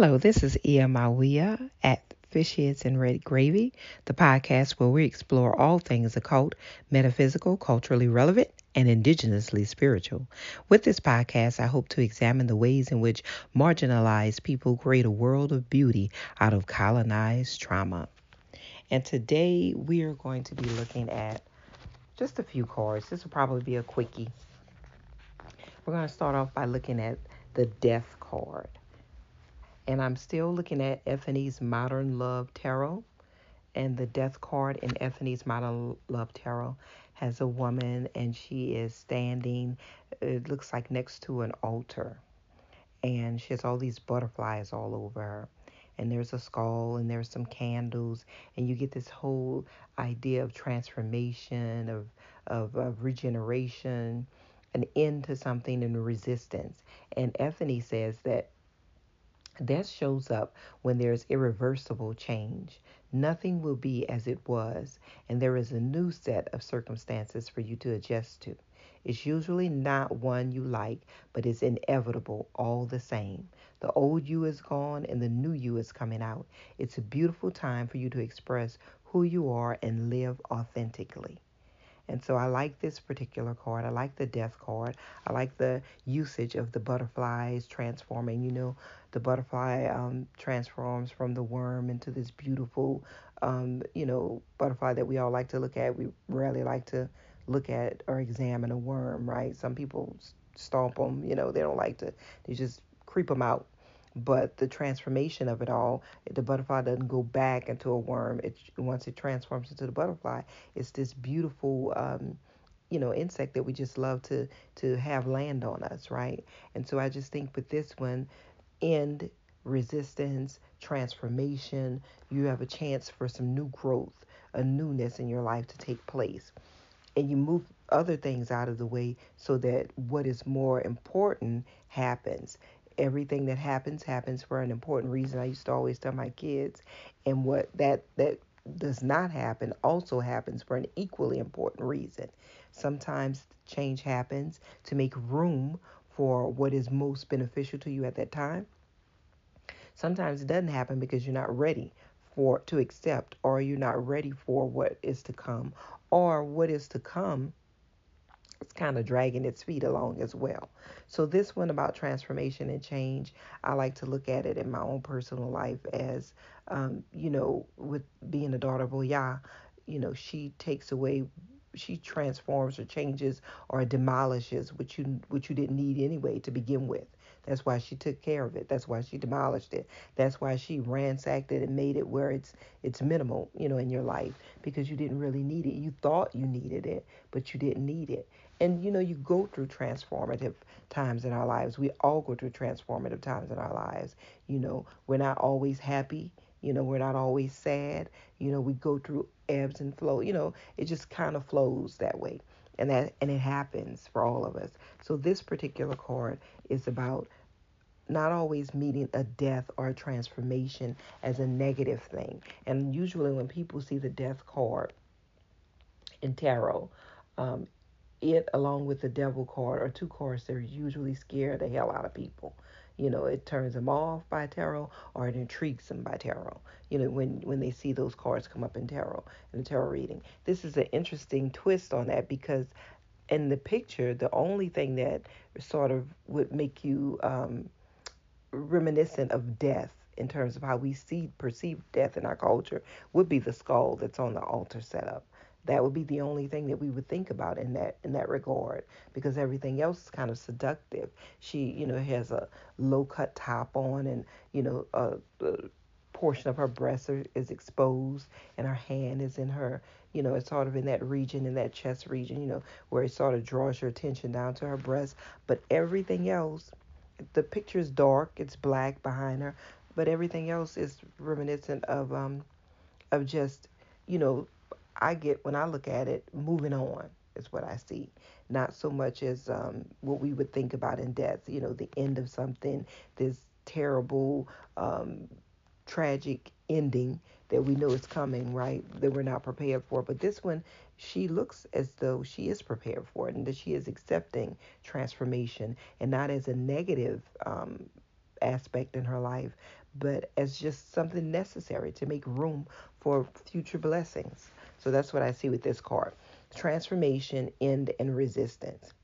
Hello, this is Ia Mawia at Fish Heads and Red Gravy, the podcast where we explore all things occult, metaphysical, culturally relevant, and indigenously spiritual. With this podcast, I hope to examine the ways in which marginalized people create a world of beauty out of colonized trauma. And today we are going to be looking at just a few cards. This will probably be a quickie. We're going to start off by looking at the death card and I'm still looking at Ephanie's Modern Love Tarot. And the death card in Ephanie's Modern Love Tarot has a woman and she is standing, it looks like next to an altar. And she has all these butterflies all over her. And there's a skull and there's some candles. And you get this whole idea of transformation, of, of, of regeneration, an end to something and resistance. And Ephanie says that Death shows up when there is irreversible change. Nothing will be as it was, and there is a new set of circumstances for you to adjust to. It's usually not one you like, but it's inevitable all the same. The old you is gone and the new you is coming out. It's a beautiful time for you to express who you are and live authentically. And so I like this particular card. I like the death card. I like the usage of the butterflies transforming. You know, the butterfly um, transforms from the worm into this beautiful, um, you know, butterfly that we all like to look at. We rarely like to look at or examine a worm, right? Some people stomp them. You know, they don't like to. They just creep them out but the transformation of it all the butterfly doesn't go back into a worm. It once it transforms into the butterfly it's this beautiful um, you know insect that we just love to to have land on us right? And so i just think with this one end resistance transformation you have a chance for some new growth a newness in your life to take place. And you move other things out of the way so that what is more important happens everything that happens happens for an important reason. I used to always tell my kids, and what that that does not happen also happens for an equally important reason. Sometimes change happens to make room for what is most beneficial to you at that time. Sometimes it doesn't happen because you're not ready for to accept or you're not ready for what is to come or what is to come it's kind of dragging its feet along as well. So, this one about transformation and change, I like to look at it in my own personal life as, um, you know, with being a daughter of Oya, you know, she takes away she transforms or changes or demolishes what you what you didn't need anyway to begin with. That's why she took care of it. That's why she demolished it. That's why she ransacked it and made it where it's it's minimal, you know, in your life because you didn't really need it. You thought you needed it, but you didn't need it. And you know, you go through transformative times in our lives. We all go through transformative times in our lives. You know, we're not always happy. You know, we're not always sad. You know, we go through ebbs and flow. You know, it just kind of flows that way. And that and it happens for all of us. So this particular card is about not always meeting a death or a transformation as a negative thing. And usually, when people see the death card in tarot, um, it along with the devil card or two cards, they're usually scare the hell out of people. You know, it turns them off by tarot or it intrigues them by tarot. You know, when when they see those cards come up in tarot in the tarot reading. This is an interesting twist on that because in the picture, the only thing that sort of would make you um, reminiscent of death in terms of how we see perceive death in our culture would be the skull that's on the altar setup. That would be the only thing that we would think about in that in that regard because everything else is kind of seductive. She, you know, has a low cut top on and, you know, a, a portion of her breast are, is exposed and her hand is in her, you know, it's sort of in that region, in that chest region, you know, where it sort of draws your attention down to her breast. But everything else the picture is dark, it's black behind her, but everything else is reminiscent of um of just, you know, I get when I look at it, moving on is what I see. Not so much as um what we would think about in death, you know, the end of something, this terrible um tragic ending that we know is coming, right? That we're not prepared for. But this one, she looks as though she is prepared for it and that she is accepting transformation and not as a negative um, aspect in her life, but as just something necessary to make room for future blessings. So that's what I see with this card transformation, end, and resistance.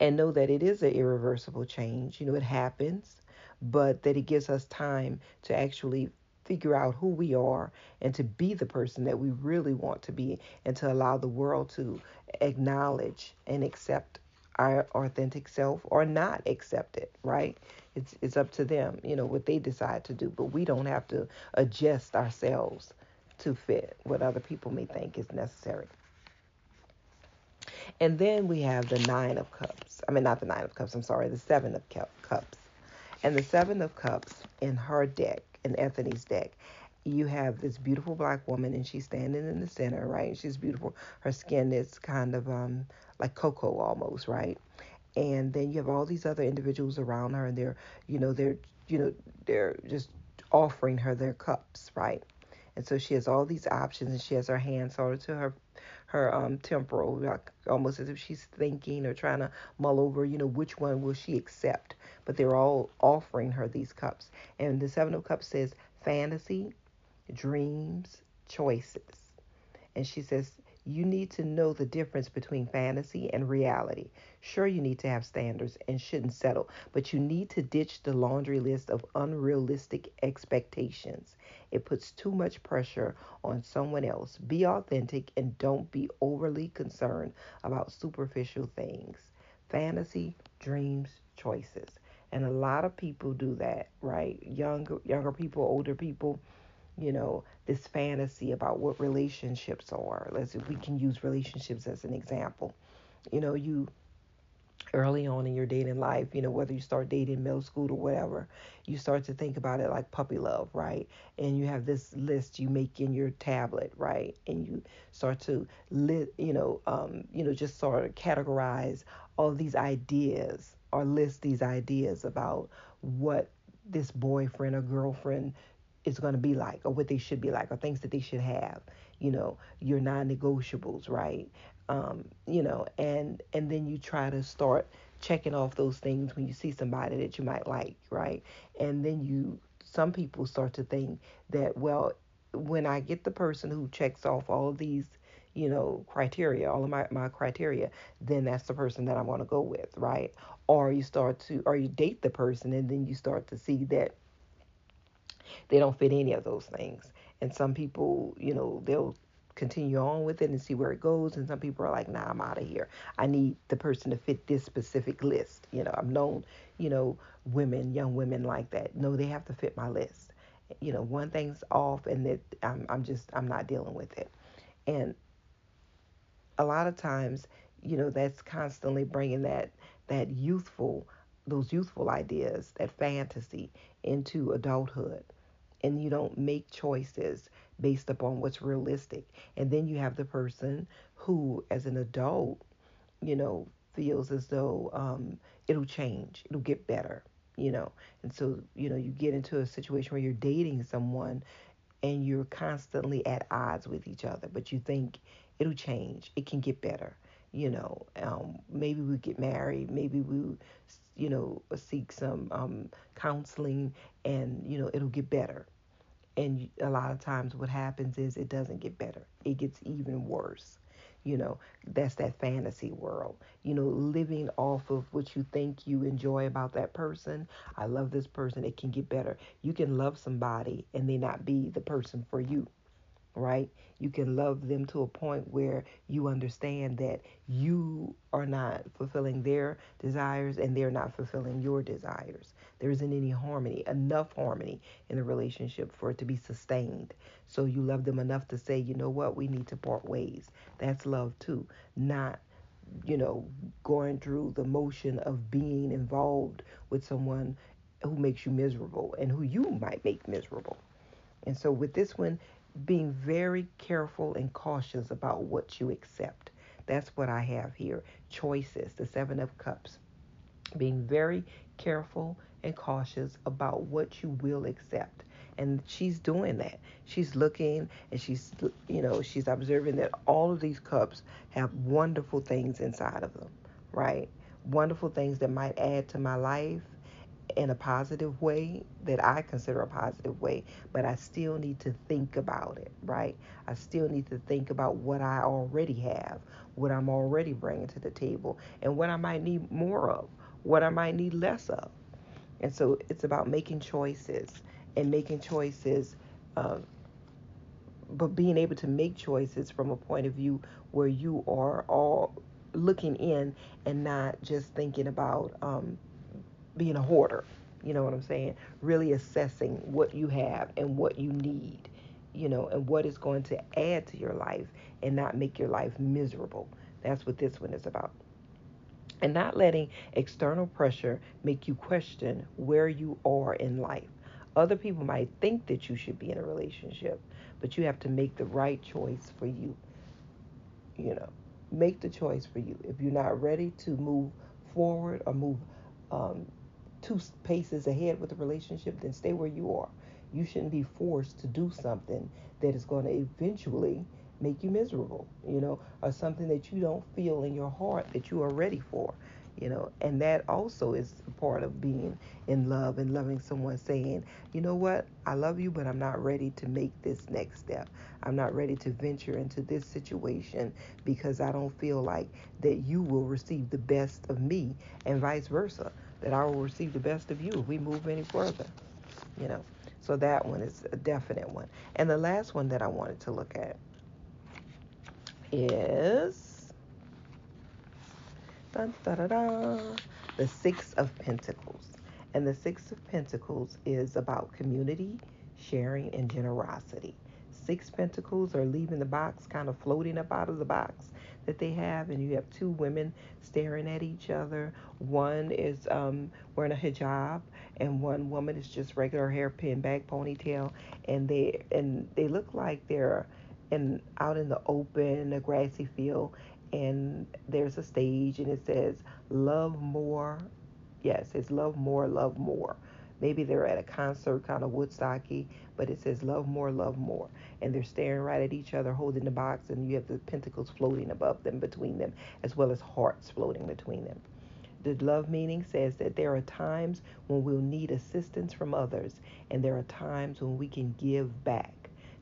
And know that it is an irreversible change. You know, it happens, but that it gives us time to actually figure out who we are and to be the person that we really want to be and to allow the world to acknowledge and accept our authentic self or not accept it, right? It's it's up to them, you know, what they decide to do, but we don't have to adjust ourselves to fit what other people may think is necessary. And then we have the Nine of Cups. I mean, not the Nine of Cups, I'm sorry, the Seven of Cups. And the Seven of Cups in her deck, in Anthony's deck, you have this beautiful black woman and she's standing in the center, right? She's beautiful. Her skin is kind of um like cocoa almost, right? And then you have all these other individuals around her and they're, you know, they're, you know, they're just offering her their cups, right? And so she has all these options and she has her hand sort to her her um temporal, like almost as if she's thinking or trying to mull over, you know, which one will she accept. But they're all offering her these cups. And the seven of cups says fantasy, dreams, choices. And she says, you need to know the difference between fantasy and reality. Sure, you need to have standards and shouldn't settle, but you need to ditch the laundry list of unrealistic expectations. It puts too much pressure on someone else. Be authentic and don't be overly concerned about superficial things. Fantasy, dreams, choices. And a lot of people do that, right? Younger younger people, older people you know, this fantasy about what relationships are. Let's we can use relationships as an example. You know, you early on in your dating life, you know, whether you start dating middle school or whatever, you start to think about it like puppy love, right? And you have this list you make in your tablet, right? And you start to lit, you know, um, you know, just sort of categorize all these ideas or list these ideas about what this boyfriend or girlfriend is going to be like or what they should be like or things that they should have you know your non-negotiables right? Um, you know and and then you try to start checking off those things when you see somebody that you might like right? And then you some people start to think that well when i get the person who checks off all of these you know criteria all of my, my criteria then that's the person that i'm going to go with right? Or you start to or you date the person and then you start to see that they don't fit any of those things. And some people, you know, they'll continue on with it and see where it goes. And some people are like, nah, I'm out of here. I need the person to fit this specific list. You know, I've known, you know, women, young women like that. No, they have to fit my list. You know, one thing's off and that I'm, I'm just, I'm not dealing with it. And a lot of times, you know, that's constantly bringing that, that youthful, those youthful ideas, that fantasy into adulthood and you don't make choices based upon what's realistic. And then you have the person who, as an adult, you know, feels as though um, it'll change, it'll get better, you know. And so, you know, you get into a situation where you're dating someone and you're constantly at odds with each other, but you think it'll change, it can get better. You know, um, maybe we get married, maybe we, you know, seek some um, counseling, and you know, it'll get better. And a lot of times what happens is it doesn't get better. It gets even worse you know. That's that fantasy world. You know living off of what you think you enjoy about that person i love this person it can get better. You can love somebody and they not be the person for you right? You can love them to a point where you understand that you are not fulfilling their desires and they're not fulfilling your desires. There isn't any harmony, enough harmony in a relationship for it to be sustained. So you love them enough to say, you know what, we need to part ways. That's love too, not you know, going through the motion of being involved with someone who makes you miserable and who you might make miserable. And so with this one, being very careful and cautious about what you accept. That's what I have here. Choices, the Seven of Cups. Being very careful and cautious about what you will accept. And she's doing that. She's looking and she's, you know, she's observing that all of these cups have wonderful things inside of them, right? Wonderful things that might add to my life in a positive way that I consider a positive way, but I still need to think about it, right? I still need to think about what I already have, what I'm already bringing to the table, and what I might need more of, what I might need less of. And so it's about making choices and making choices, uh, but being able to make choices from a point of view where you are all looking in and not just thinking about um, being a hoarder. You know what I'm saying? Really assessing what you have and what you need, you know, and what is going to add to your life and not make your life miserable. That's what this one is about. And not letting external pressure make you question where you are in life. Other people might think that you should be in a relationship, but you have to make the right choice for you. You know, make the choice for you. If you're not ready to move forward or move um, two paces ahead with the relationship, then stay where you are. You shouldn't be forced to do something that is going to eventually make you miserable, you know, or something that you don't feel in your heart that you are ready for, you know. And that also is part of being in love and loving someone saying, you know what, I love you, but I'm not ready to make this next step. I'm not ready to venture into this situation because I don't feel like that you will receive the best of me and vice versa that I will receive the best of you if we move any further. You know, so that one is a definite one. And the last one that I wanted to look at is dun, da, da, da, the Six of Pentacles. And the Six of Pentacles is about community, sharing, and generosity. Six Pentacles are leaving the box, kind of floating up out of the box that they have, and you have two women staring at each other. One is um, wearing a hijab, and one woman is just regular hairpin back ponytail, and they and they look like they're in out in the open, a grassy field, and there's a stage, and it says "Love More." Yes, it's "Love More, Love More." Maybe they're at a concert, kind of Woodstocky, but it says love more, love more. And they're staring right at each other, holding the box, and you have the pentacles floating above them, between them, as well as hearts floating between them. The love meaning says that there are times when we'll need assistance from others, and there are times when we can give back.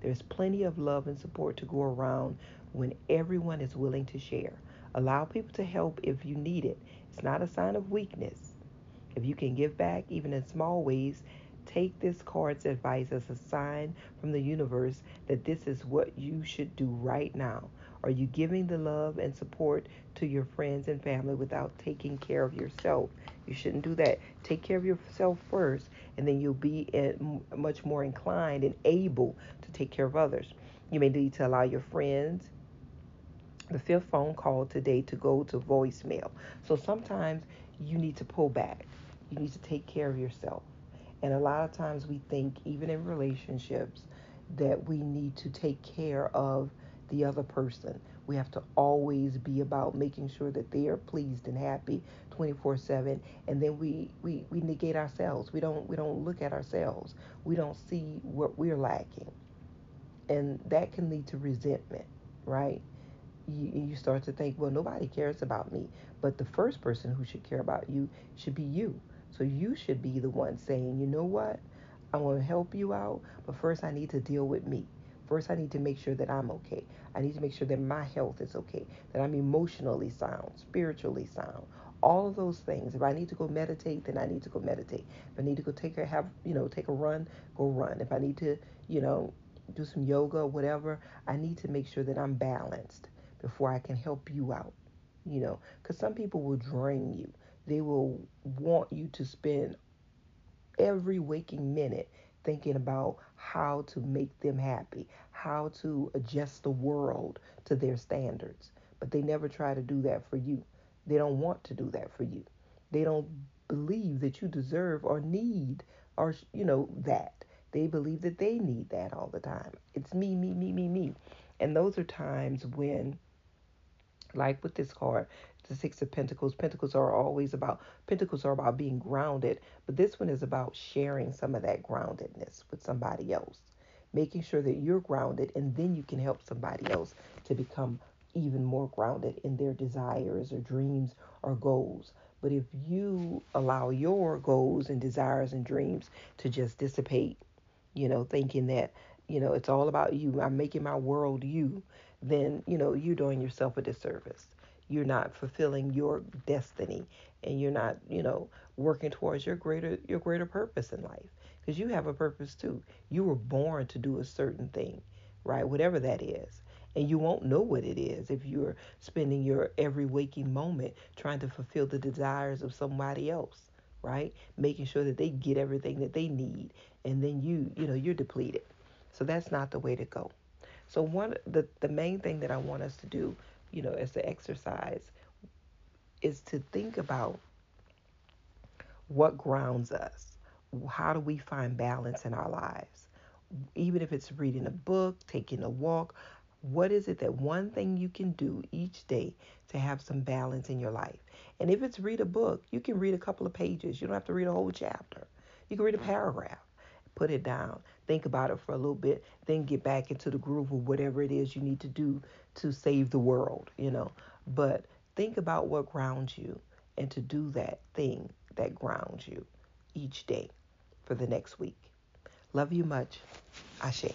There's plenty of love and support to go around when everyone is willing to share. Allow people to help if you need it. It's not a sign of weakness. If you can give back, even in small ways, take this card's advice as a sign from the universe that this is what you should do right now. Are you giving the love and support to your friends and family without taking care of yourself? You shouldn't do that. Take care of yourself first, and then you'll be much more inclined and able to take care of others. You may need to allow your friends the fifth phone call today to go to voicemail. So sometimes you need to pull back. You need to take care of yourself. And a lot of times we think, even in relationships, that we need to take care of the other person. We have to always be about making sure that they are pleased and happy 24/7 and then we, we we negate ourselves. We don't we don't look at ourselves. We don't see what we're lacking. And that can lead to resentment, right? You, you start to think, well, nobody cares about me. But the first person who should care about you should be you. So you should be the one saying, you know what? I want to help you out, but first I need to deal with me. First, I need to make sure that I'm okay. I need to make sure that my health is okay, that I'm emotionally sound, spiritually sound. All of those things. If I need to go meditate, then I need to go meditate. If I need to go take a have, you know, take a run, go run. If I need to, you know, do some yoga or whatever, I need to make sure that I'm balanced before I can help you out. You know, because some people will drain you. They will want you to spend every waking minute thinking about how to make them happy, how to adjust the world to their standards. But they never try to do that for you. They don't want to do that for you. They don't believe that you deserve or need or you know that. They believe that they need that all the time. It's me, me, me, me, me. And those are times when like with this card, the Six of Pentacles, Pentacles are always about, Pentacles are about being grounded, but this one is about sharing some of that groundedness with somebody else. Making sure that you're grounded, and then you can help somebody else to become even more grounded in their desires or dreams or goals. But if you allow your goals and desires and dreams to just dissipate, you know, thinking that, you know, it's all about you, I'm making my world you, then, you know, you're doing yourself a disservice. You're not fulfilling your destiny and you're not, you know, working towards your greater your greater purpose in life because you have a purpose too. You were born to do a certain thing, right? Whatever that is. And you won't know what it is if you're spending your every waking moment trying to fulfill the desires of somebody else, right? Making sure that they get everything that they need and then you, you know, you're depleted. So that's not the way to go. So one the the main thing that I want us to do, you know, as the exercise is to think about what grounds us. How do we find balance in our lives? Even if it's reading a book, taking a walk, what is it that one thing you can do each day to have some balance in your life? And if it's read a book, you can read a couple of pages. You don't have to read a whole chapter. You can read a mm-hmm. paragraph. Put it down. Think about it for a little bit. Then get back into the groove of whatever it is you need to do to save the world, you know. But think about what grounds you and to do that thing that grounds you each day for the next week. Love you much. Ashe.